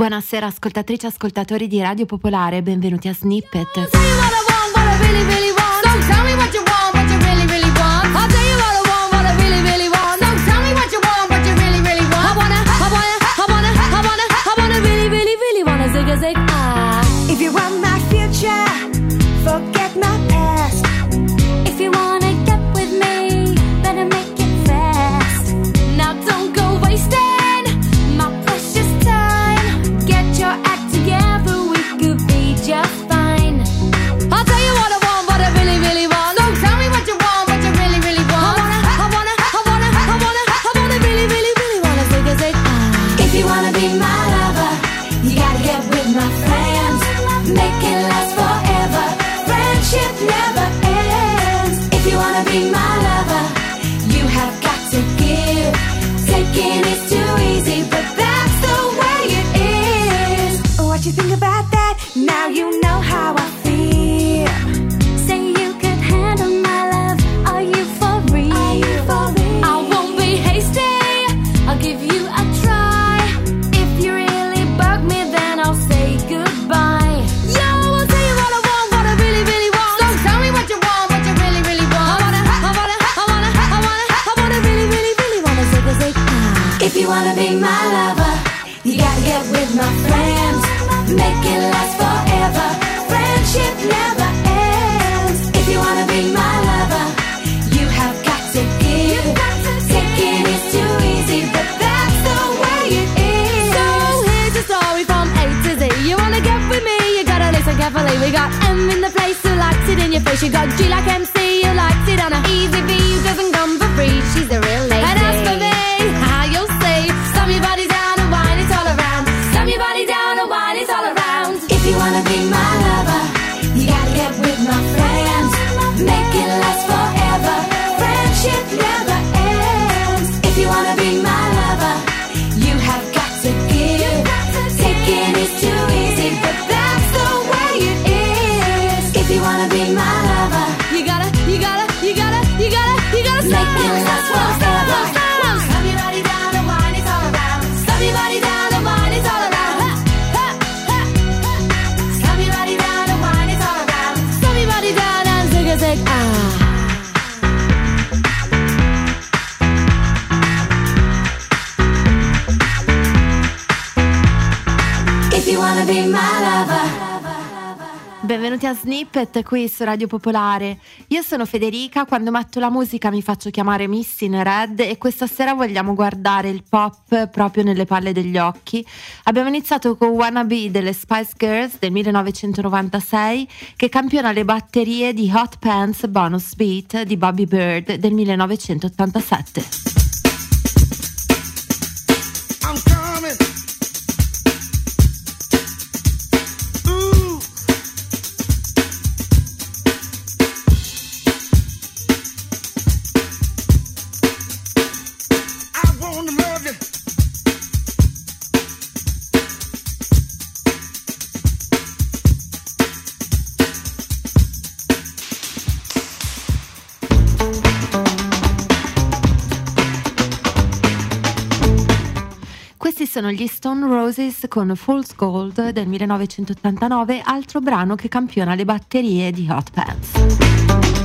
Buonasera ascoltatrici e ascoltatori di Radio Popolare, benvenuti a Snippet. so carefully. We got M in the place who likes it in your face. You got G like MC who likes it on a Easy V who doesn't come for free. She's a real lady. benvenuti a Snippet qui su Radio Popolare. Io sono Federica, quando metto la musica mi faccio chiamare Miss in Red e questa sera vogliamo guardare il pop proprio nelle palle degli occhi. Abbiamo iniziato con Wanna Be delle Spice Girls del 1996 che campiona le batterie di Hot Pants Bonus Beat di Bobby Bird del 1987. sono gli Stone Roses con False Gold del 1989, altro brano che campiona le batterie di Hot Pants.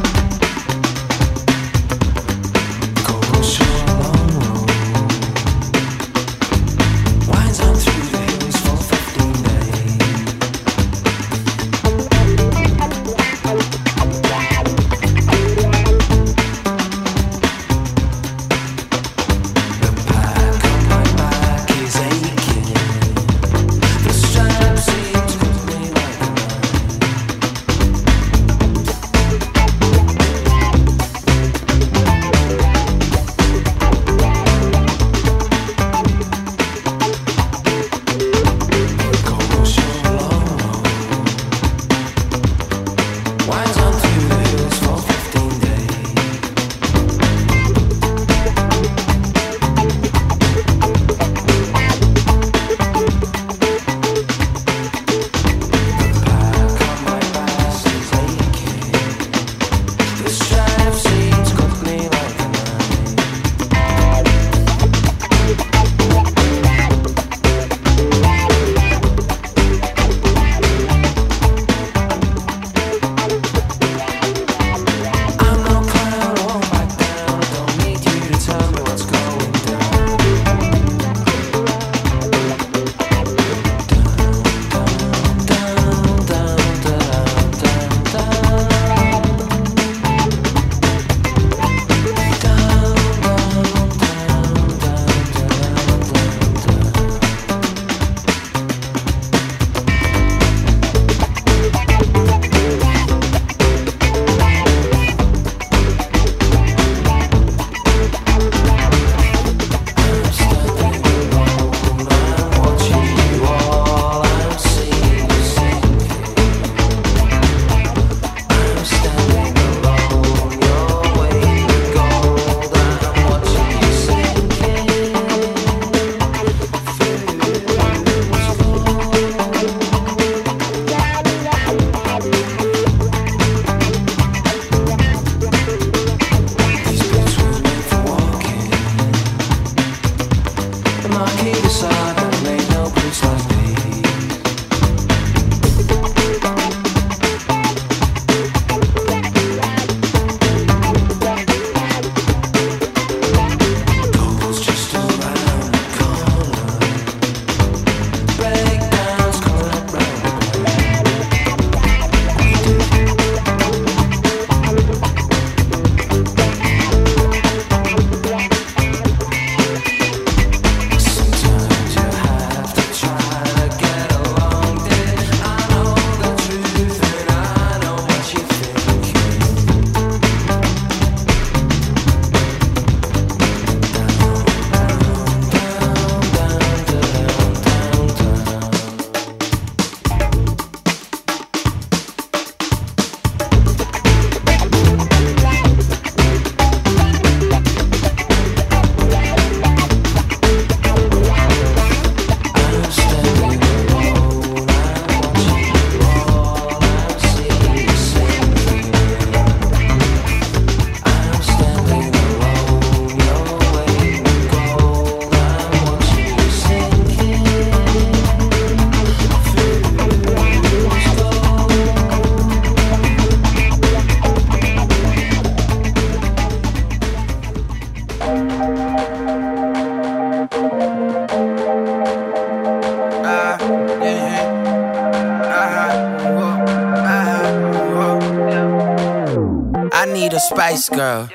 Spice girl.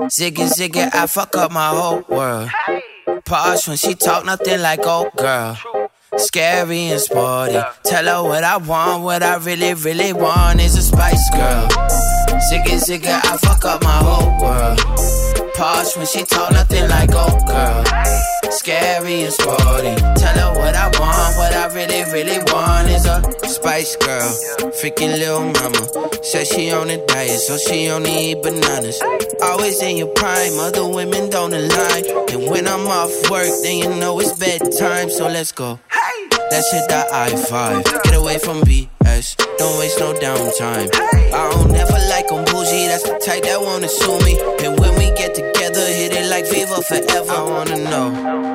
Ziggy ziggy, I fuck up my whole world. Pause when she talk, nothing like old girl. Scary and sporty. Tell her what I want, what I really, really want is a spice girl. Ziggy ziggy, I fuck up my whole world. Pause when she talk, nothing like old girl. Scary and sporty. Tell her what I want, what I really, really want is a spice girl. Freaking little mama. Said she on a diet, so she only eat bananas. Always in your prime, other women don't align. And when I'm off work, then you know it's bedtime, so let's go. Let's hit that I 5. Get away from BS. Don't waste no downtime. I don't never like 'em bougie. That's the type that wanna sue me. And when we get together, hit it like Viva forever. I wanna know.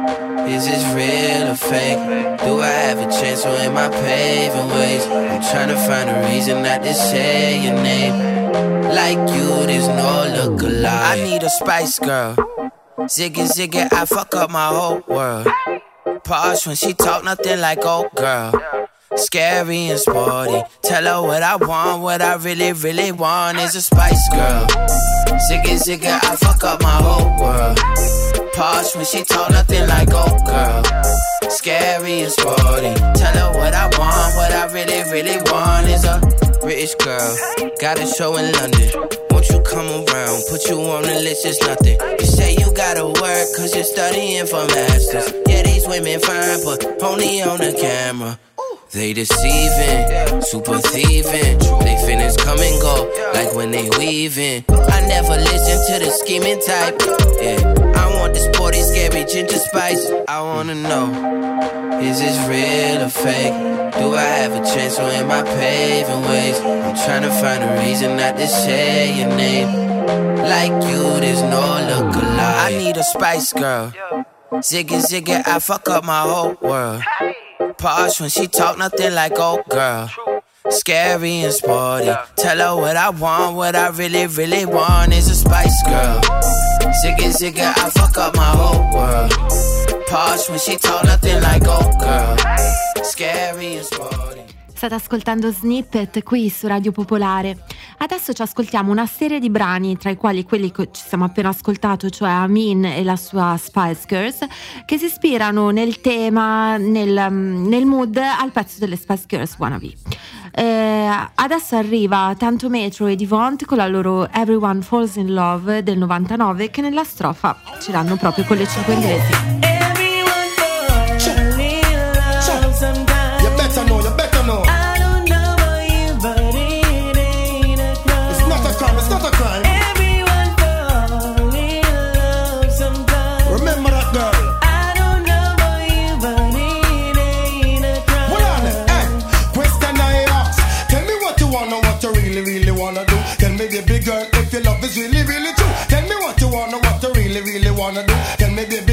Is this real or fake? Do I have a chance or am I paving ways? I'm trying to find a reason not to say your name. Like you, there's no look alike. I need a spice girl. Ziggy ziggy, I fuck up my whole world. Pause when she talk, nothing like old girl. Scary and sporty. Tell her what I want, what I really, really want is a spice girl. Sick Ziggy ziggy, I fuck up my whole world. Pause when she talk, nothing like old girl. Scary and sporty. Tell her what I want, what I really, really want is a British girl. Got a show in London. Won't you come around? Put you on the list, it's nothing. You say you gotta work, cause you're studying for masters. Yeah, these women fine, but only on the camera. They deceiving, super thieving. They finish come and go, like when they weaving. I never listen to the scheming type. Yeah, I want the sporty, scary ginger spice. I wanna know, is this real or fake? Do I have a chance or am I paving ways? I'm trying to find a reason not to say your name. Like you, there's no look alike. I need a spice girl. Ziggy ziggy, I fuck up my whole world. Pause when she talk, nothing like old girl. Scary and sporty. Tell her what I want, what I really, really want is a spice girl. Sick and ziggy, I fuck up my whole world. Pause when she talk, nothing like old girl. Scary and sporty. State ascoltando Snippet qui su Radio Popolare. Adesso ci ascoltiamo una serie di brani, tra i quali quelli che ci siamo appena ascoltato, cioè Amin e la sua Spice Girls, che si ispirano nel tema, nel, nel mood al pezzo delle Spice Girls Wannabe. Eh, adesso arriva Tanto Metro e Divont con la loro Everyone Falls in Love del 99 che nella strofa ce l'hanno proprio con le cinque inglesi. Me, baby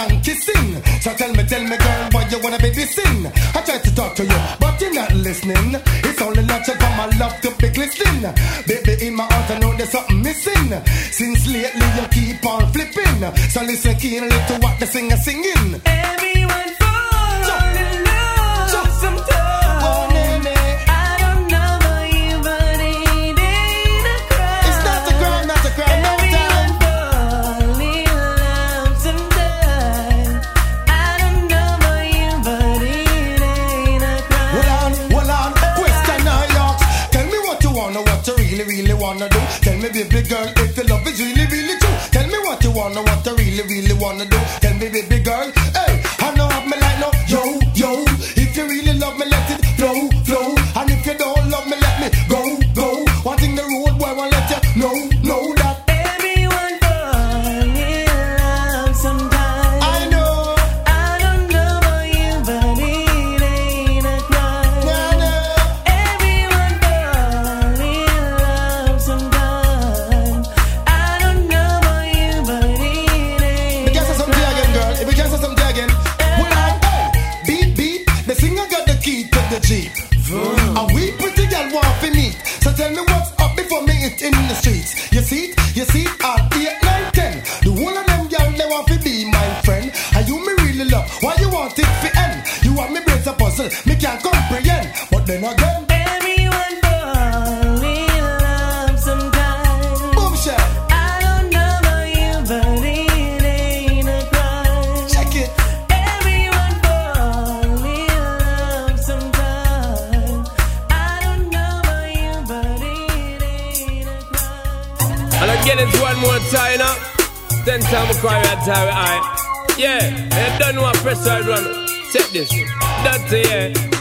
and kissing. So tell me, tell me, girl, why you wanna be dissing? I tried to talk to you, but you're not listening. It's only natural for my love to be glistening. Baby, in my heart, I know there's something missing. Since lately, you keep on flipping. So listen keenly to what the singer singing. Everyone wanna do. Tell me, baby girl, if the love is really, really true. Tell me what you wanna, what you really, really wanna do. Tell me, baby girl, hey, get it one more time now. Ten time I cry that time I. Yeah, and done what pressure run. Check this. That's it, yeah.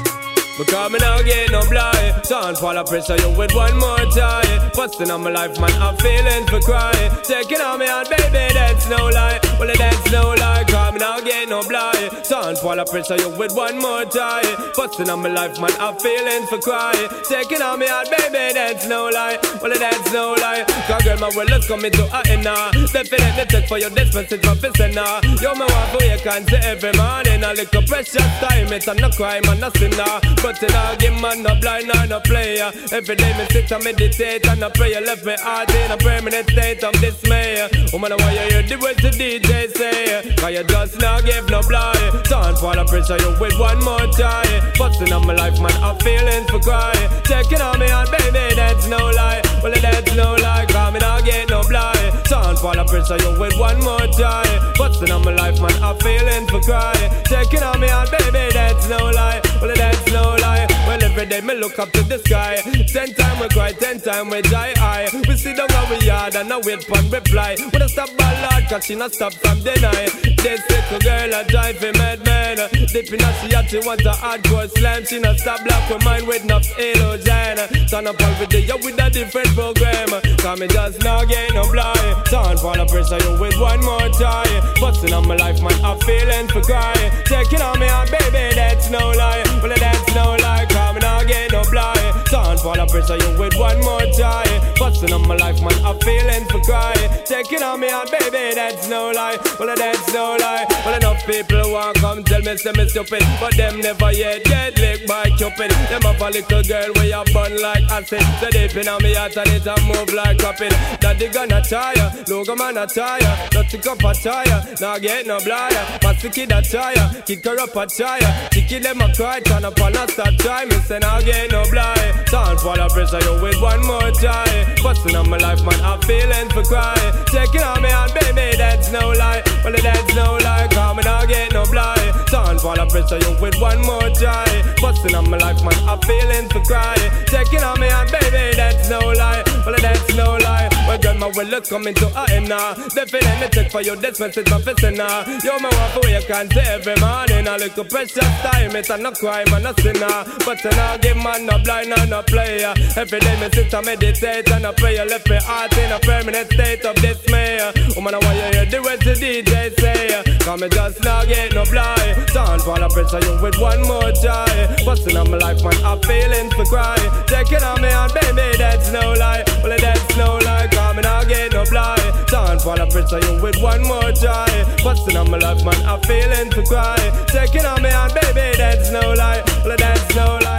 Because me now get no blind Don't fall a pressure you with one more time Busting on my life man I'm feeling for crying Taking on me out baby that's no lie Well that's no lie Cause me now get no blind Don't fall a pressure you with one more time Busting on my life man I'm feeling for crying Taking on me out baby that's no lie. Well that's no lie. Cause girl my world is coming to a end now Definitely check for your dispensing professor now You me want for you can say every morning. A little precious time it's a no crime and a sinner But in a game man no blind or no player. Every day me sit and meditate and I pray Left me heart in a permanent state of dismay. Woman why you hear the words the DJ say. Cause you just not give no blind Don't fall pressure you with one more try Busting on my life man I'm feeling for cry. Taking on me heart baby that's no lie. Well that's no lie Cause me not get no blind. Don't fall pressure you with one more try Busting on my life man I'm feeling for cry. Taking on me heart baby that's no lie. Well that's no lie every day me look up to the sky. Ten time we cry, ten time we die. I We sit down on we yard and I wait for reply. When I stop by Lord cause she not stop from deny This little girl a drive a madman. Deep in her she had she want a hardcore slam. She not stop black with mine with enough illusion. Turn up with the yo with a different program. Cause me just not get no blind. Turn for the pressure you with one more try Busting on my life man I'm feeling for cry Taking on me heart baby that's no lie For the pressure you with one more try Busting on my life man I'm feeling for cry. Taking on me heart baby that's no lie. Well that's no lie. Well enough people want come tell me say me stupid. But them never yet get licked by Cupid. Them have a little girl where you burn like acid. So deep in on me heart and it a move like rapid Daddy gonna tire, logo man a tire. Not to up a tire, now get no blinder Pass the kid a tire, kick her up a tire. Chicky them a cry, turn up and a start try Me say now get no Sound for the pressure you with one more try Busting on my life man, I'm feeling for cry Taking on me on baby, that's no lie Well that's no lie, cause me now get no blind Sound for the pressure you with one more try Busting on my life, man, I'm feeling for cry. Checking on me, and baby, that's no lie. Well, that's no lie. Well, grandma, well, let's come into a now. Definitely check for you, this message, my fist now. Yo, my wife, you can't say every morning. A little precious time, it's a no crime and a sinner. But you know, give man no blind and no player. Every day, me sit and meditate and I pray. I left my heart in a permanent state of dismay. Woman, I want you hear the words the DJ say. Come me just now get no blind. Sound for the pressure you with one more try. Busting on my life, man, I'm feeling for cry. Checking on me and baby, that's no lie. Well, that's no lie. Come me now get no blind. For the pressure you with one more try. Busting on my life, man, I'm feeling for cry. Checking on me and baby, that's no lie. Well, that's no lie.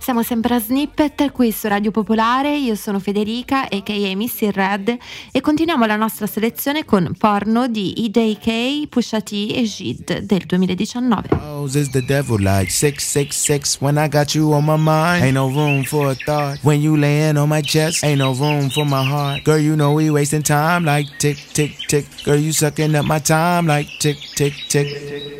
Siamo sempre a Snippet qui su Radio Popolare, io sono Federica a.k.a. Missy Red e continuiamo la nostra selezione con Porno di IDK, Pusha T e Jid del 2019. Hoes is the devil like 666 when I got you on my mind. Ain't no room for a thought when you laying on my chest. Ain't no room for my heart. Girl, you know we wasting time like tick, tick, tick. Girl, you sucking up my time like tick, tick, tick.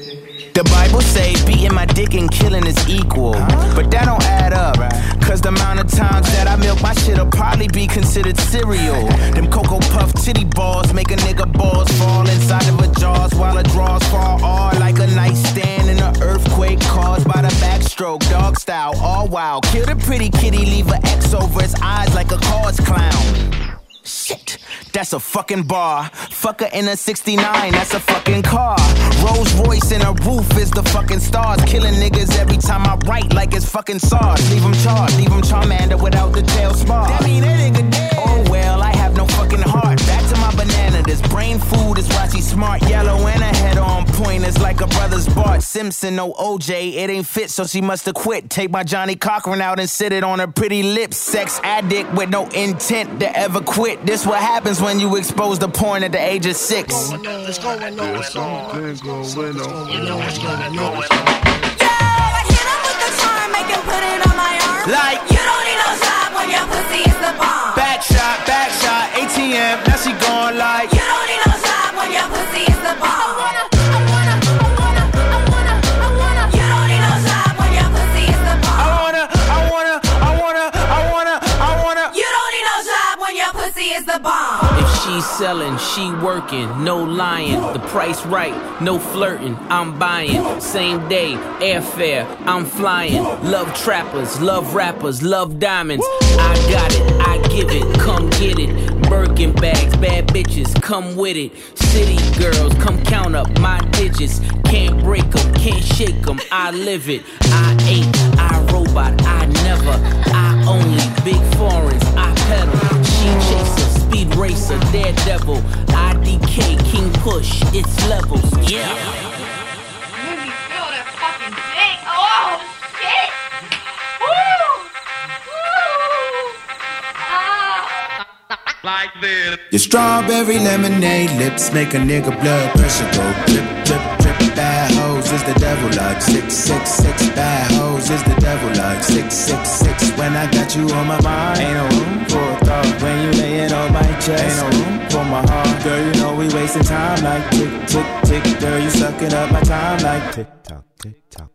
The Bible say beating my dick and killing is equal. But that don't add up. Cause the amount of times that I milk my shit'll probably be considered cereal. Them Cocoa Puff titty balls make a nigga balls fall inside of a jaws while the draws fall all like a nightstand in an earthquake caused by the backstroke. Dog style, all wild. Kill the pretty kitty, leave a X over his eyes like a cause clown. Shit, that's a fucking bar. Fucker in a 69, that's a fucking car. Rolls Royce in a roof is the fucking stars. Killing niggas every time I write like it's fucking SARS. Leave him charged, leave him Charmander without the tail spar. That mean that nigga dead. Oh well, I have no fucking heart. Back to my banana. This brain food is why she smart. Yellow and a head on point. It's like a brother's Bart Simpson, no OJ. It ain't fit, so she must have quit. Take my Johnnie Cochran out and sit it on her pretty lips. Sex addict with no intent to ever quit. This what happens when you expose the porn at the age of six. I hit with the charm, make put it on my arm. Like You don't need no job when your pussy shot, Now she gone like. You don't need no job when your pussy is the bomb. I wanna, I wanna, I wanna, I wanna, I wanna. You don't need no job when your pussy is the I bomb. wanna, I wanna, I wanna, I wanna, I wanna. You don't need no job when your pussy is the bomb. If she's selling, she working, no lying. The price right, no flirting, I'm buying. Same day, airfare, I'm flying. Love trappers, love rappers, love diamonds. I got it, I give it, come get it. Birkin bags, bad bitches, come with it. City girls, come count up my digits. Can't break them, can't shake them, I live it. I ain't, I robot, I never. I only, big foreigns, I pedal. She chaser, speed racer, daredevil. IDK, King Push, it's levels, yeah. Your strawberry lemonade lips make a nigga blood pressure go drip, drip, drip. Bad hoes is the devil like six, six, six. Bad hoes is the devil like six, six, six. When I got you on my mind, ain't no room for a thought. When you laying on my chest, ain't no room for my heart. Girl, you know we wasting time like tick, tick, tick. Girl, you sucking up my time like tick tock, tick tock.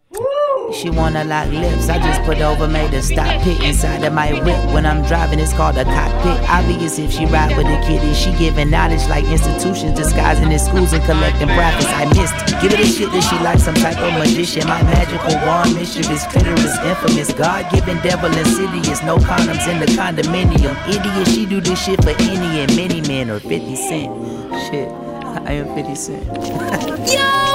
She wanna lock lips. I just put over, made her stop it inside of my whip. When I'm driving, it's called a cockpit. Obvious if she ride with a kitty. She giving knowledge like institutions, disguising in schools and collecting profits. I missed. Give her the shit that she like some type of magician. My magical wand, mischievous, clitoris, infamous. God given devil insidious. No condoms in the condominium. Idiot, she do this shit for any and many men or 50 cent. Shit, I am 50 cent. You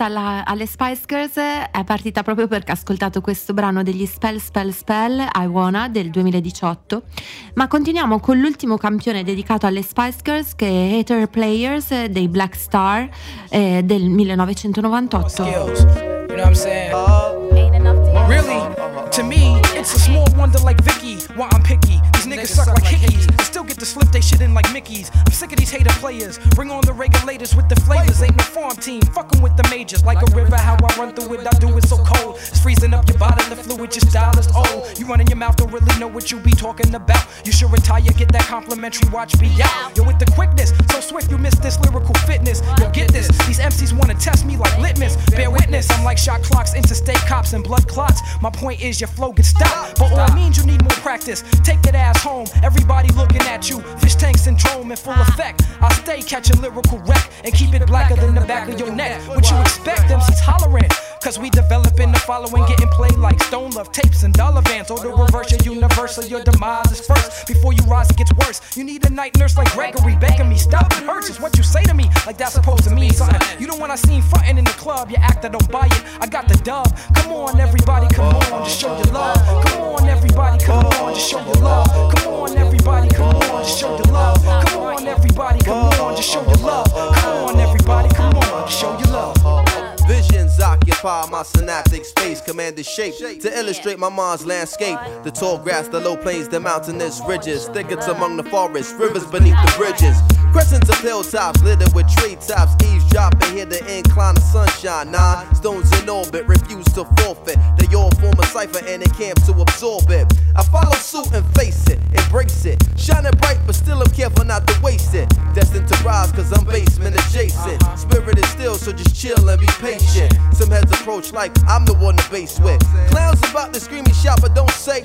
dedicata alla- alle Spice Girls è partita proprio perché ho ascoltato questo brano degli Spell Spell Spell I Wanna del 2018, ma continuiamo con l'ultimo campione dedicato alle Spice Girls che è Hater Players dei Black Star eh, del 1998. skills. You know what I'm saying? Really, to me, it's a small wonder like Vicky. Why I'm picky. Niggas suck like hickeys. and Still get to slip they shit in like Mickey's. I'm sick of these hater players. Bring on the regulators with the flavors. Ain't no farm team. Fucking with the majors. Like a river, how I run through it. I do it so cold. It's freezing up your body. The fluid just is old. You running your mouth, don't really know what you be talking about. You should retire, get that complimentary watch be out. Yo, with the quickness, so swift you miss this lyrical fitness. Yo, get this. These MCs wanna test me like litmus. Bear witness, I'm like shot clocks, interstate cops, and blood clots. My point is your flow gets stopped. But all means you need more practice. Take that ass home. Everybody looking at you. Fish tank syndrome in full effect. I stay catching lyrical wreck and keep it blacker than the back of your neck. What you expect? MCs hollering. Cause we developing the following, getting played like Stone Love tapes and dollar vans. Or the reverse, your universal, your demise is first. Before you rise, it gets worse. You need a night nurse like Gregory begging me. Stop, it hurts. It's what you say to me, like that's supposed to mean something. You don't wanna see frontin' in the club, you act, I don't buy it. I got the dub. Come on, everybody, come on, just show your love. Come on, everybody, come on, just show your love. Come on, everybody, come on, just show your love. Come on, everybody, come on, just show your love. Come on, everybody, come on, just show your love. Visions occupy my synaptic space, commanded shape to illustrate my mind's landscape. The tall grass, the low plains, the mountainous ridges, thickets among the forests, rivers beneath the bridges. Crescents of hilltops littered with tree tops, eavesdropping here the incline of sunshine. Nine stones in orbit, refuse to forfeit. They all form a cipher and encamp to absorb it. I follow like I'm the one to base with. Clowns about to scream and shout, but don't say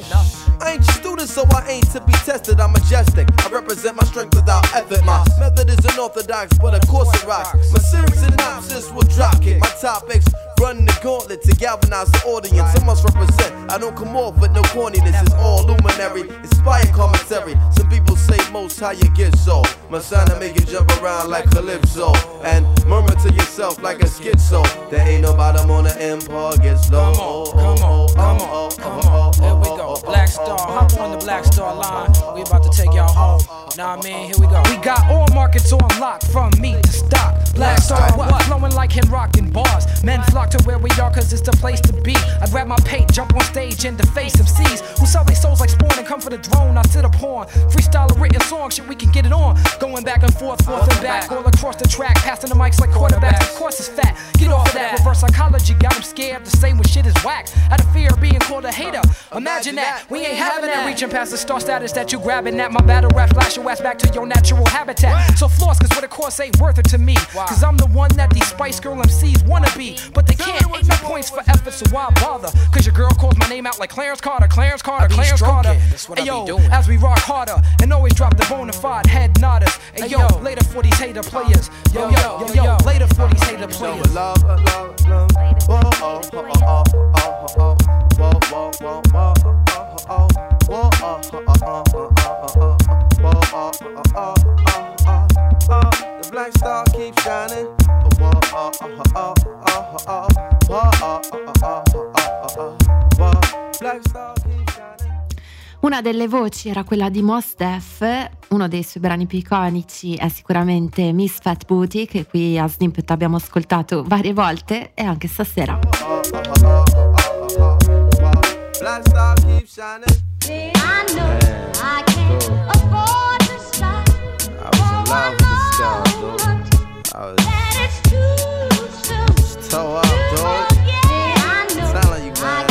I ain't your student, so I ain't to be tested. I'm majestic. I represent my strength without effort. My method is unorthodox, but of course it rocks. My serious synopsis will drop kick. My topics run the gauntlet to galvanize the audience. I must represent. I don't come off with no corniness. It's all luminary, inspired commentary. Some people say most how you get so. My son, I make you jump around like Calypso and murmur to yourself like a schizo. There ain't no bottom on the empire gets low. Come on, come on, come on. We go. Black Star, hop on the Black Star line. We about to take y'all home. Nah, man, here we go. We got all markets on lock from meat to stock. Black Star, what? Flowing like him rocking bars. Men flock to where we are cause it's the place to be. I grab my paint, jump on stage and deface MCs who sell their souls like spawn and come for the drone. I sit upon freestyle a written song, shit, we can get it on. Going back and forth, forth and back, all across the track, passing the mics like quarterbacks. Of course it's fat. Get off of that. Reverse psychology got them scared to say when shit is whack. Out of fear of being called a hater. Imagine that. We ain't having that. Reaching past the star status that you grabbing at. My battle rap flash your ass back to your natural habitat. So floss, cause what a course ain't worth it to me. Cause I'm the one that these Spice Girl MCs wanna be. But they can't. Ain't no points for effort, so why bother? Cause your girl calls my name out like Clarence Carter, Clarence Carter, Clarence stroking. Carter. That's what I Hey, be yo, doing. as we rock harder and always drop the bona fide head nodders. Hey yo, later for these hater players. Yo, yo, yo, yo, later for these hater players. Love, love, love. Whoa, oh, oh, oh, oh, oh, oh. Whoa, whoa, whoa, whoa, oh, oh, oh, oh, oh. The black star keeps shining. Oh, oh, oh, oh, oh, oh. Oh, oh, oh, oh, oh, oh, oh. Black star keeps shining. Una delle voci era quella di Mos Def, uno dei suoi brani più iconici è sicuramente Miss Fat Booty, che qui a Snippet abbiamo ascoltato varie volte e anche stasera. Black star keeps shining. I know I can't I was toe up, you, man.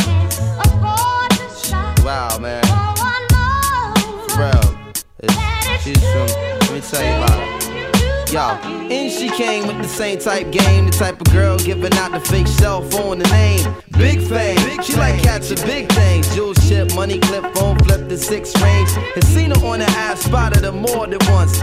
Wow, man. It's, she's from, let me tell you about her. Yo, and she came with the same type game, the type of girl giving out the fake cell phone, the name. Big fame, she like catching big things. Jewel ship, money clip, phone flip the six range. And seen her on the ass, spotted her more than once.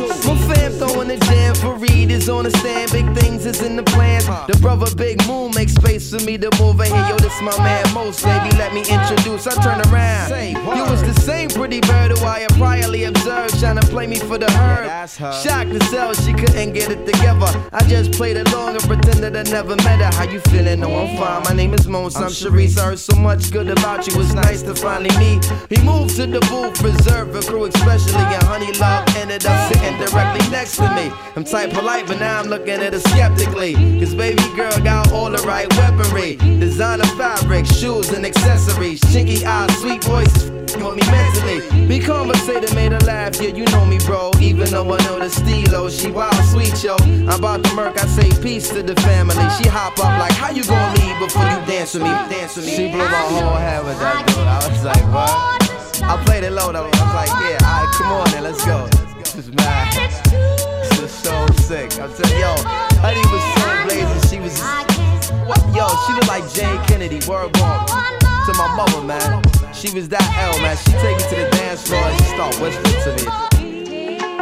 My fam throwing the jam for Reed is on the stand. Big things is in the plans. The brother Big Moon makes space for me to move in here. Yo, this my man Mos, baby. Let me introduce. I turn around. You was the same pretty bird who I had priorly observed, trying to play me for the herd. Shocked to sell, she couldn't get it together. I just played along and pretended I never met her. How you feeling? No, I'm fine. My name is Mos. I'm Sharice. I heard so much good about you. It's nice to finally meet. He moved to the booth, reserved for crew, especially. And Honey Love ended up sitting directly next to me. I'm tight polite, but now I'm looking at her skeptically. Cause baby girl got all the right weaponry. Designer fabric, shoes and accessories. Chinky eyes, sweet voice, with me mentally. Be conversated, made her laugh, yeah, you know me, bro. Even though I know the stilo, she wild, sweet, yo. I'm about to murk, I say peace to the family. She hop up like, how you gonna leave before you dance with me? Dance with me. She blew my whole head with that dude. I was like, what? I played it low though. I was like, yeah, alright, come on then, let's go. This is mad. This is so sick. I'm telling yo, Honey was so blazing. She was? Yo, she looked like Jayne Kennedy. Word bomb. To my mother, man. She was that L, man. She take me to the dance floor and she start whispering to me.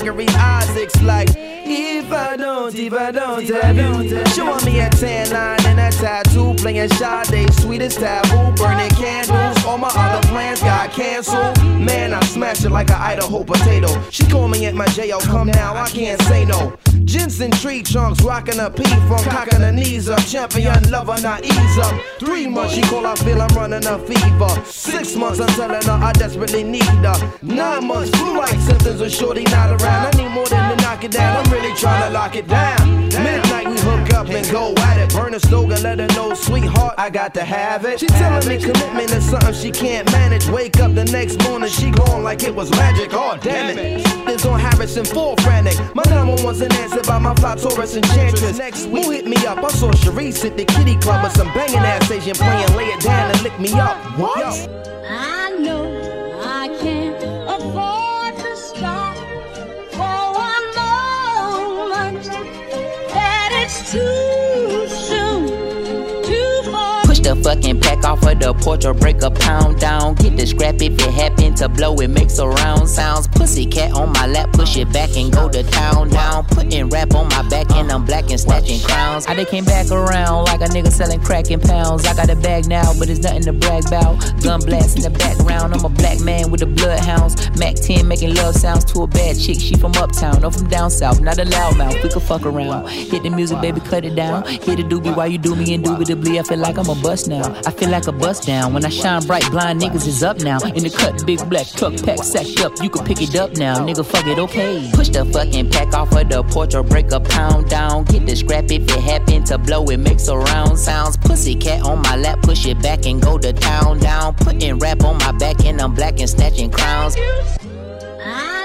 Gregory Isaacs like, If I don't, if I don't have you. Showing me a tan line and a tattoo, playing Sade, sweetest taboo, burning candles. All my other plans got canceled. Man, I smashed it like an Idaho potato. She call me at my jail, come now, I can't say no. Jensen tree trunks, rocking a P from cocking her knees up. Champion lover, not ease up. Three months, she call, I feel I'm running a fever. Six months, I'm telling her I desperately need her. Nine months, flu like symptoms of shorty not around. I need more than to knock it down, I'm really trying to lock it down. Midnight, we hook up and go at it. Burn a slogan, let her know, sweetheart, I got to have it. She telling me commitment is something she can't manage. Wake up the next morning, she gone like it was magic. Oh, damn it. It's on Harrison, full frantic. My number one's an answer by my fly Taurus enchantress. Next week, who hit me up? I saw Sharice at the kitty club with some banging ass Asian playing, lay it down and lick me up. What? I That fucking pack off of the porch or break a pound down. Get the scrap if it happen to blow, it makes a round sounds. Pussy cat on my lap, push it back and go to town down. Putting rap on my back and I'm black and snatching crowns. I they came back around like a nigga selling crack in pounds. I got a bag now, but it's nothing to brag about. Gun blast in the background, I'm a black man with the bloodhounds. Mac 10 making love sounds to a bad chick. She from uptown, no from down south, not a loudmouth. We could fuck around. Hit the music, baby, cut it down. Hit the doobie while you do me indubitably. I feel like I'm a bust now. I feel like a bust down. When I shine bright, blind niggas is up now. In the cut, big black truck pack sacked up. You can pick it up now, nigga. Fuck it, okay. Push the fucking pack off of the porch or break a pound down. Get the scrap if it happen to blow. It makes a round sounds. Pussy cat on my lap, push it back and go to town down. Putting rap on my back and I'm black and snatching crowns. I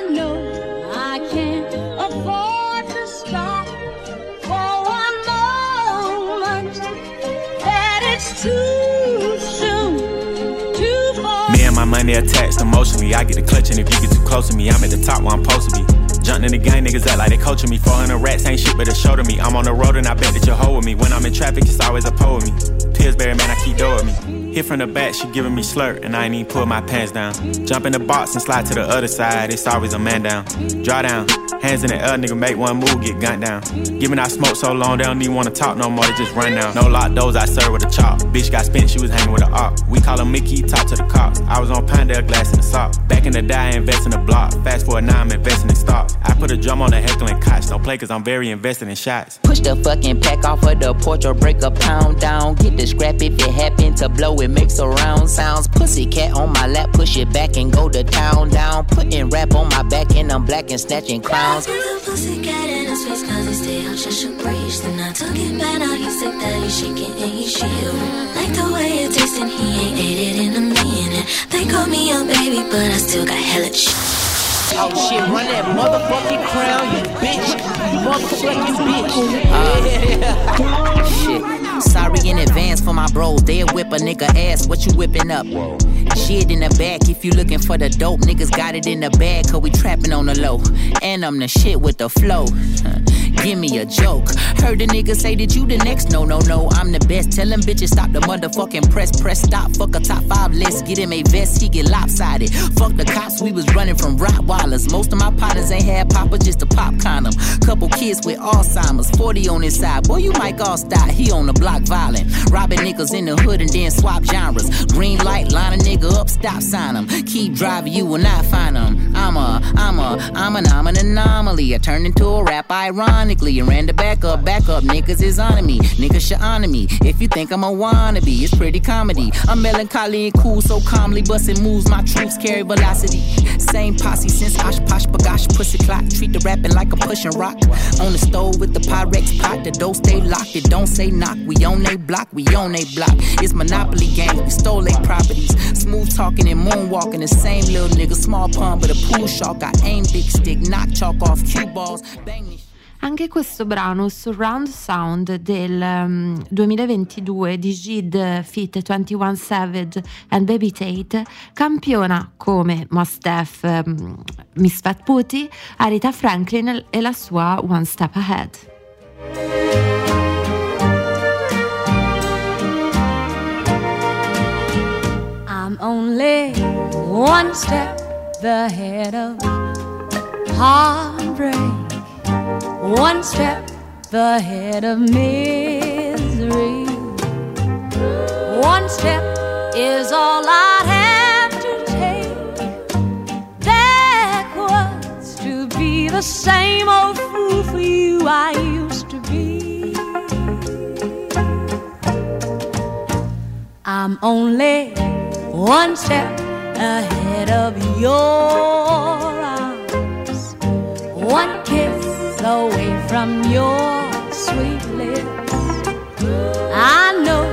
Me and attached emotionally. I get the clutch, and if you get too close to me, I'm at the top where I'm supposed to be. Jumping in the gang, niggas act like they coaching me. 400 rats ain't shit but a show to me. I'm on the road and I bet that you're hoe with me. When I'm in traffic, it's always a pole with me. Pillsbury, man, I keep dough with me. Hit from the back, she giving me slurp, and I ain't even pull my pants down. Jump in the box and slide to the other side, it's always a man down. Draw down, hands in the air, nigga, make one move, get gunned down. Giving out smoke so long, they don't even wanna talk no more, they just run down. No lock doors, I serve with a chop. Bitch got spent, she was hanging with a op. We call her Mickey, talk to the cops. I was on Pinedale, glass in the sock. Back in the day, I invest in the block. Fast forward now, I'm investing in stocks. I put a drum on the heckling cots. Don't play cause I'm very invested in shots. Push the fucking pack off of the porch or break a pound down. Get the scrap if it happen to blow, it makes a round sounds. Pussy cat on my lap, push it back and go to town down. Putting rap on my back and I'm black and snatching crowns. Pussycat in his face cause he stay out just should breach Then I took it back, now he's sick that he's shaking and he's shield Like the way it tastes and he ain't ate it in a minute They call me a baby but I still got hella ch- Oh shit, run that motherfucking crown, you bitch. You motherfucking bitch. Uh, shit. Sorry in advance for my bros. They'll whip a nigga ass. What you whipping up? Shit in the back. If you looking for the dope, niggas got it in the bag. Cause we trapping on the low. And I'm the shit with the flow. Give me a joke. Heard the nigga say that you the next. No, no, no. I'm the best. Tell them bitches stop the motherfucking press. Press stop. Fuck a top five list. Get him a vest. He get lopsided. Fuck the cops. We was running from Rottweilers. Most of my partners ain't had papa, just a pop condom. Couple kids with Alzheimer's. 40 on his side. Boy, you might all stop. He on the block violent. Robbing niggas in the hood and then swap genres. Green light, line a nigga up, stop sign him. Keep driving, you will not find him. I'm a, I'm a, I'm an, I'm an anomaly. I turned into a rap ironically and ran the back up, back up. Niggas is on me. Niggas should honor me. If you think I'm a wannabe, it's pretty comedy. I'm melancholy and cool, so calmly busting moves. My troops carry velocity. Same posse since Osh Posh Bagash Pussy Clock. Treat the rapping like I'm pushing rock. On the stove with the Pyrex pot. The door stay locked. It don't say knock. We on they block. We on they block. It's Monopoly game. We stole they properties. Smooth talking and moonwalking. The same little nigga. Small pun, but a pool shark. I aim big stick. Knock chalk off cue balls. Bang me. Anche questo brano, Surround Sound del um, 2022 di Jid Fit 21 Savage and Baby Tate, campiona come Mos Def, um, Miss Fat Putty, Arita Franklin e la sua One Step Ahead. I'm only one step ahead of heartbreak, one step ahead of misery. One step is all I'd have to take backwards to be the same old fool for you I used to be. I'm only one step ahead of your arms, one kiss away from your sweet lips. I know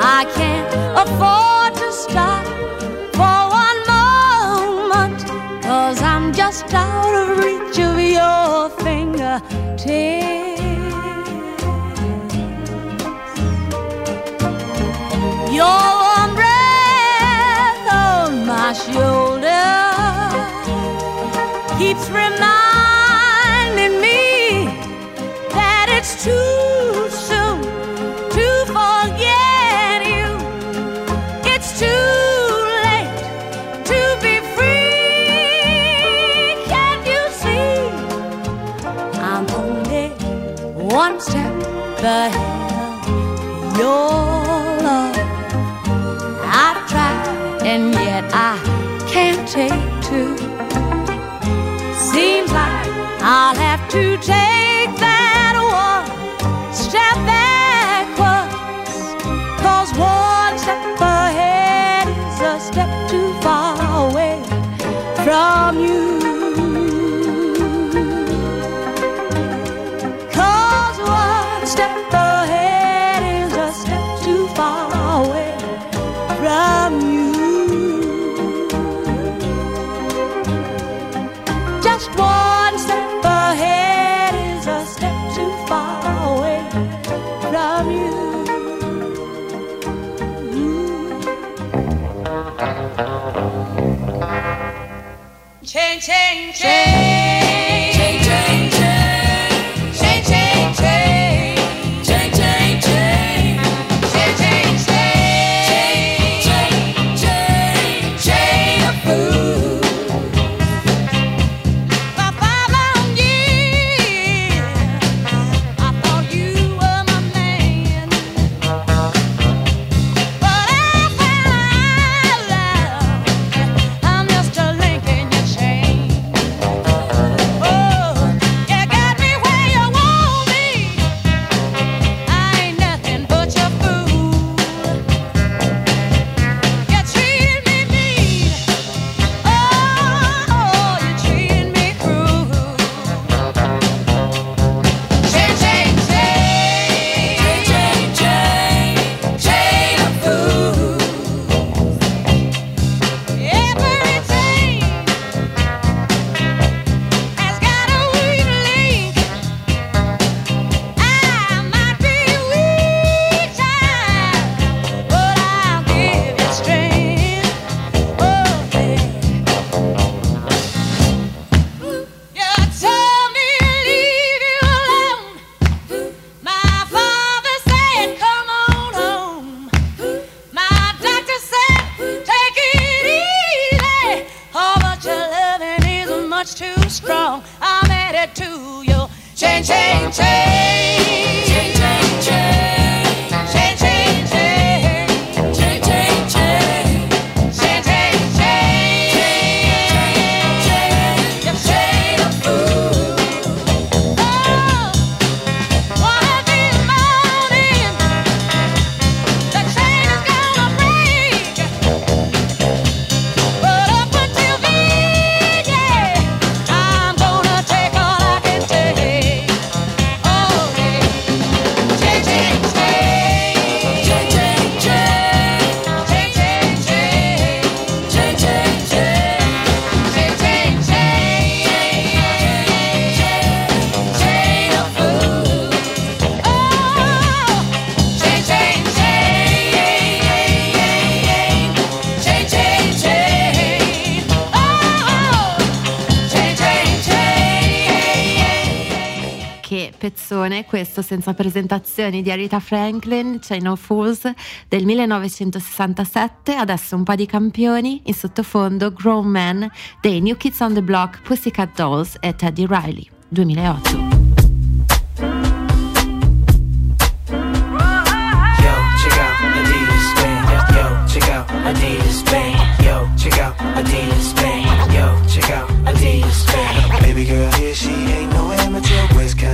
I can't afford to stop for one moment, cause I'm just out of reach of your fingertips. Keeps reminding me that it's too soon to forget you. It's too late to be free. Can't you see? I'm only one step ahead of I'll questo senza presentazioni di Aretha Franklin, Chain of Fools del 1967, adesso un po' di campioni, in sottofondo Grown Man dei New Kids on the Block, Pussycat Dolls e Teddy Riley, 2008. Yo, check out Adidas band. Yo, check out Adidas band. Yo, check out Adidas band. Yo, check out Adidas band. Baby girl here, she ain't no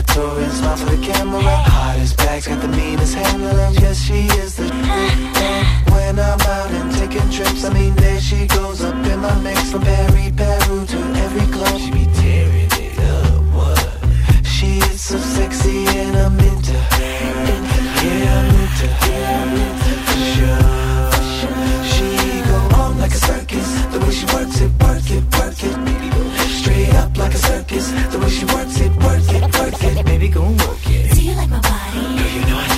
amateur. Waist smile for the camera. Hottest bags, got the meanest handling. Yes, she is the and when I'm out and taking trips, I mean there she goes up in my mix from Paris, Peru to every club. She be tearing it up. What? She is so sexy and I'm into her. Yeah, I'm into her. For sure. She go on like a circus. The way she works it, work it, work it. Straight up like a circus. The way she works it, work it, work it. Baby, go and work it. Do you like my body? Girl, you know I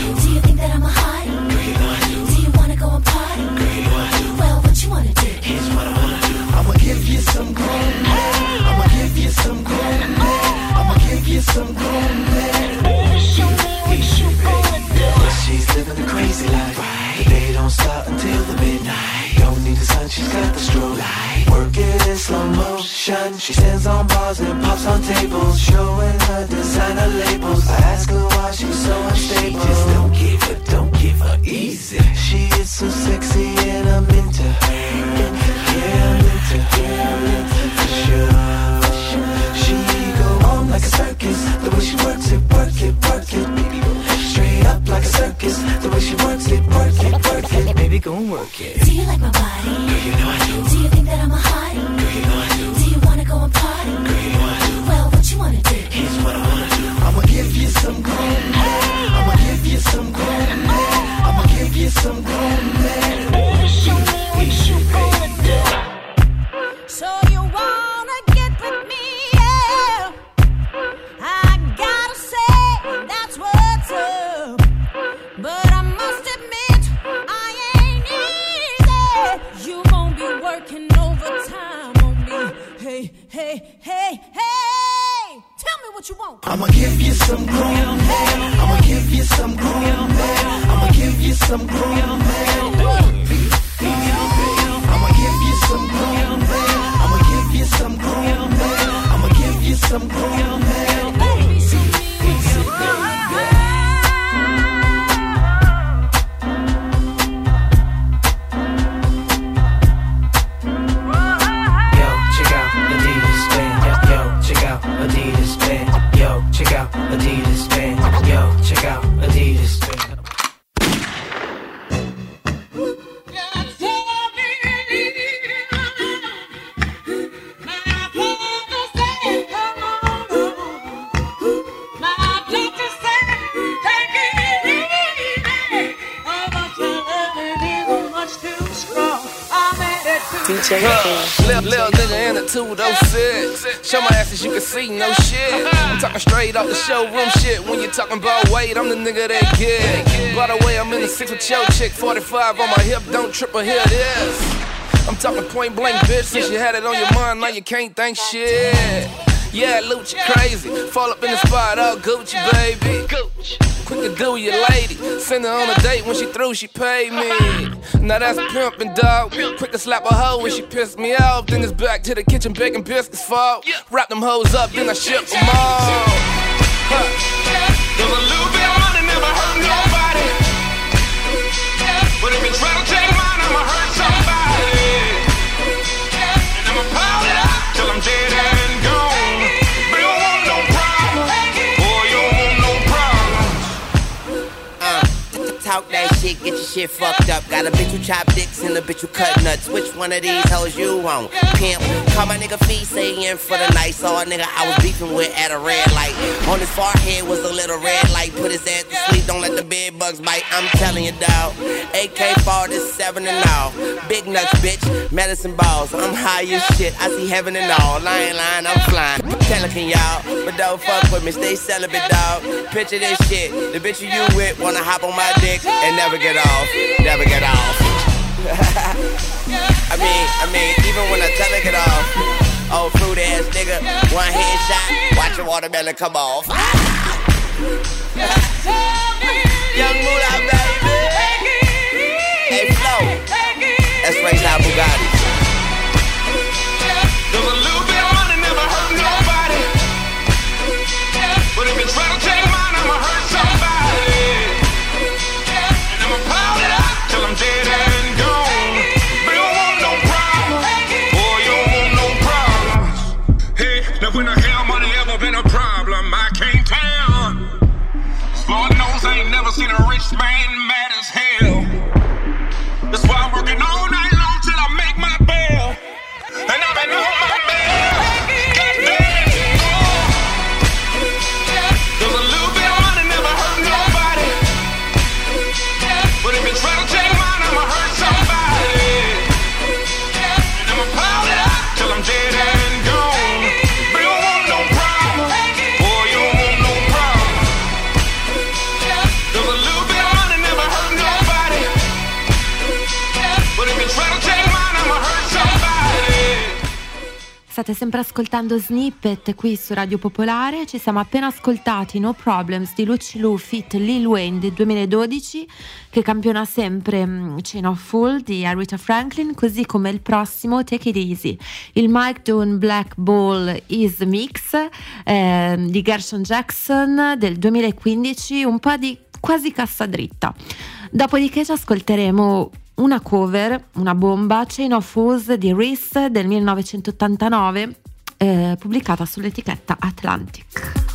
labels. I ask her why she's so unstable. She just don't give her, don't give her easy. She is so sexy and I'm into her. Yeah, I'm into her. For sure. She go on like a circus. The way she works it, work it, work it. Baby, straight up like a circus. The way she works it, work it, work it. Baby, go and work it. 206. Show my ass as you can see, no shit. I'm talking straight off the showroom shit. When you talking about weight, I'm the nigga that get. By the way, I'm in the six with your chick. 45 on my hip, don't trip or hear this. I'm talking point blank, bitch. Since you had it on your mind, now you can't think shit. Yeah, loot you crazy. Fall up in the spot, all Gucci, baby. Quick to do your lady. Send her on a date when she through, she paid me. Now that's a pimpin', dog. Quick to slap a hoe when she pissed me off. Then it's back to the kitchen baking biscuits fall. Wrap them hoes up, then I ship them all. Huh. A little bit of money never hurt nobody. But if you try to shit, fucked up. Got a bitch who chop dicks and a bitch who cut nuts. Which one of these hoes you want? Pimp, call my nigga fee, say in for the night. Saw a nigga I was beefing with at a red light. On his forehead was a little red light. Put his ass to sleep, don't let the bed bugs bite. I'm telling you, dog. AK 47 and all. Big nuts, bitch. Medicine balls. I'm high as shit. I see heaven and all. I ain't lying, I'm flying. Pelican, y'all. But don't fuck with me, stay celibate, dog. Picture this shit. The bitch you with wanna hop on my dick and never get off off, never get off. I mean, I mean, even when I tell her get off, oh, old fruit ass nigga, one hand shot, watch the watermelon come off. Young Moolah, state sempre ascoltando Snippet qui su Radio Popolare, ci siamo appena ascoltati No Problems di Luci Lu Fit Lil Wayne del 2012 che campiona sempre mm, Chain of Full di Aretha Franklin, così come il prossimo Take It Easy, il Mike Dune Black Ball Is Mix eh, di Gershon Jackson del 2015, un po' di quasi cassa dritta. Dopodiché ci ascolteremo una cover, una bomba, Chain of Fools di Reese del 1989, eh, pubblicata sull'etichetta Atlantic.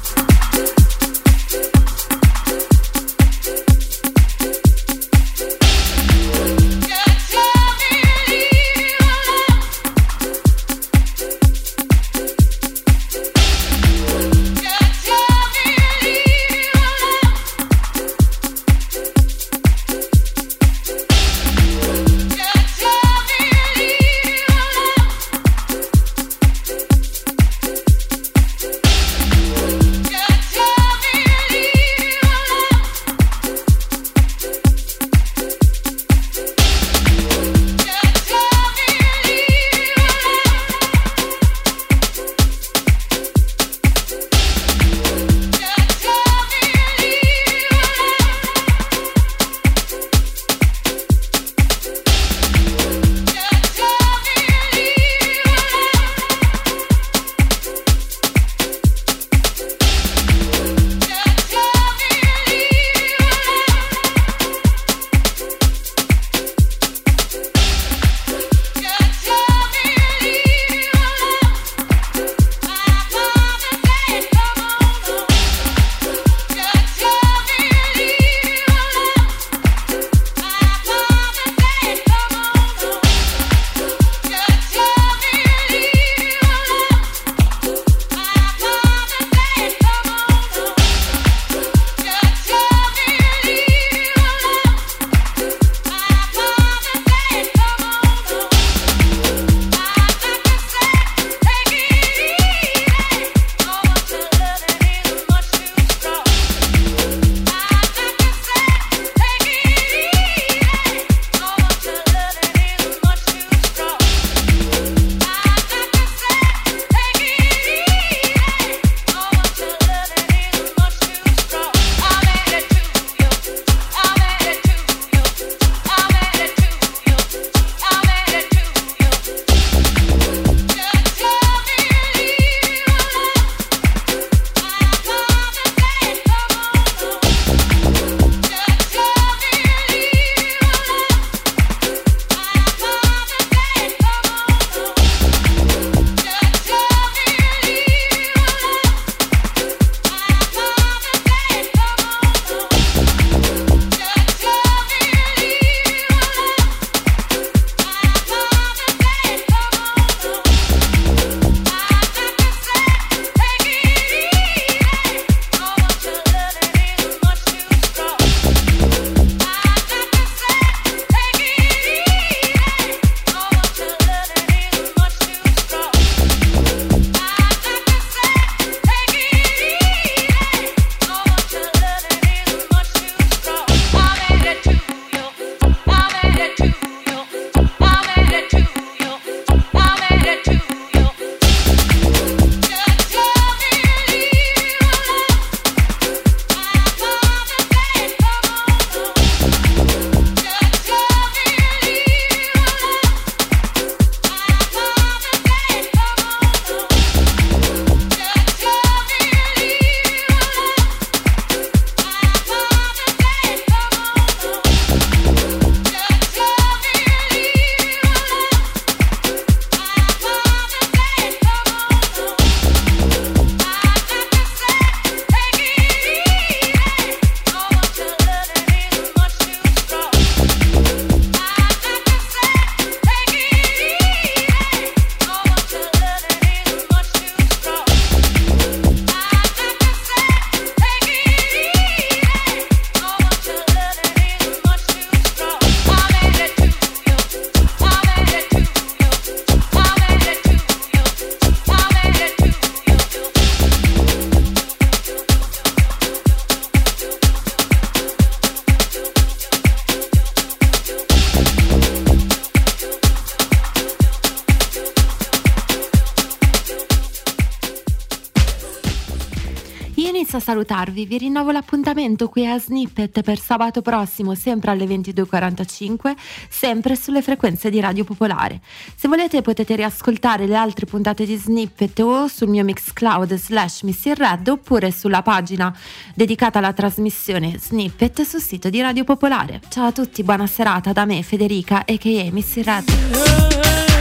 Vi rinnovo l'appuntamento qui a Snippet per sabato prossimo, sempre alle 22.45, sempre sulle frequenze di Radio Popolare. Se volete potete riascoltare le altre puntate di Snippet o sul mio Mixcloud slash Red oppure sulla pagina dedicata alla trasmissione Snippet sul sito di Radio Popolare. Ciao a tutti, buona serata da me Federica a.k.a. Missy Red.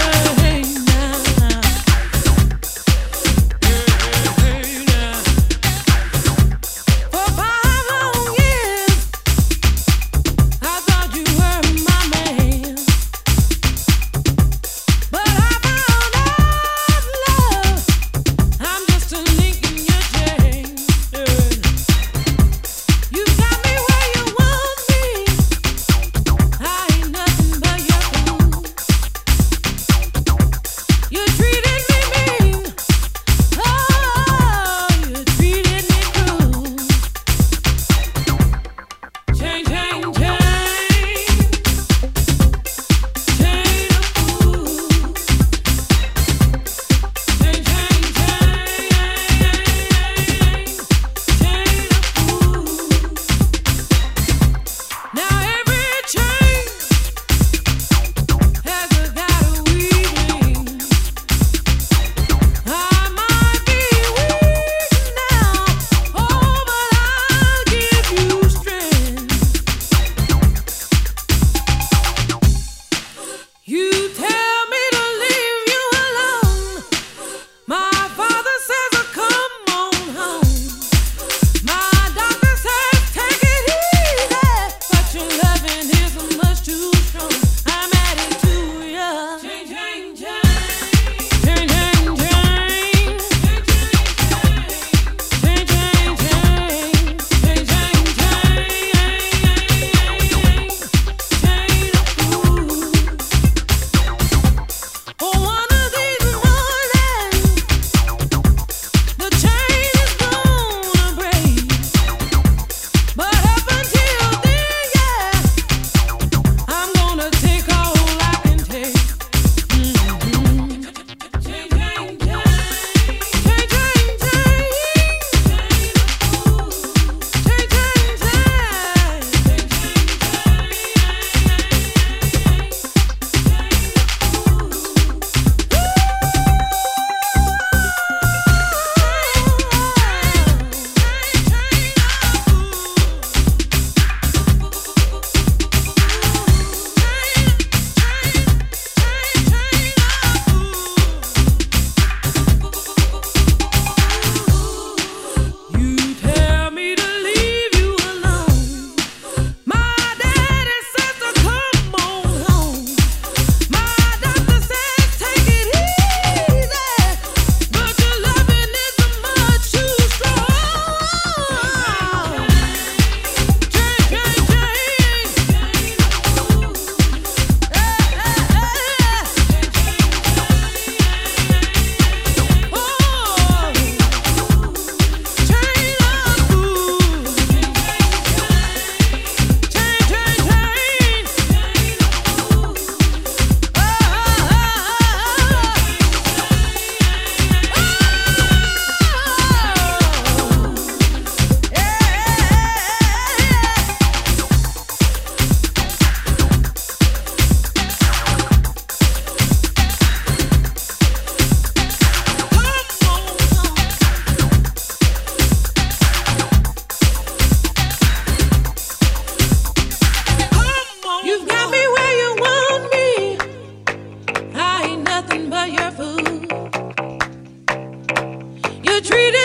treated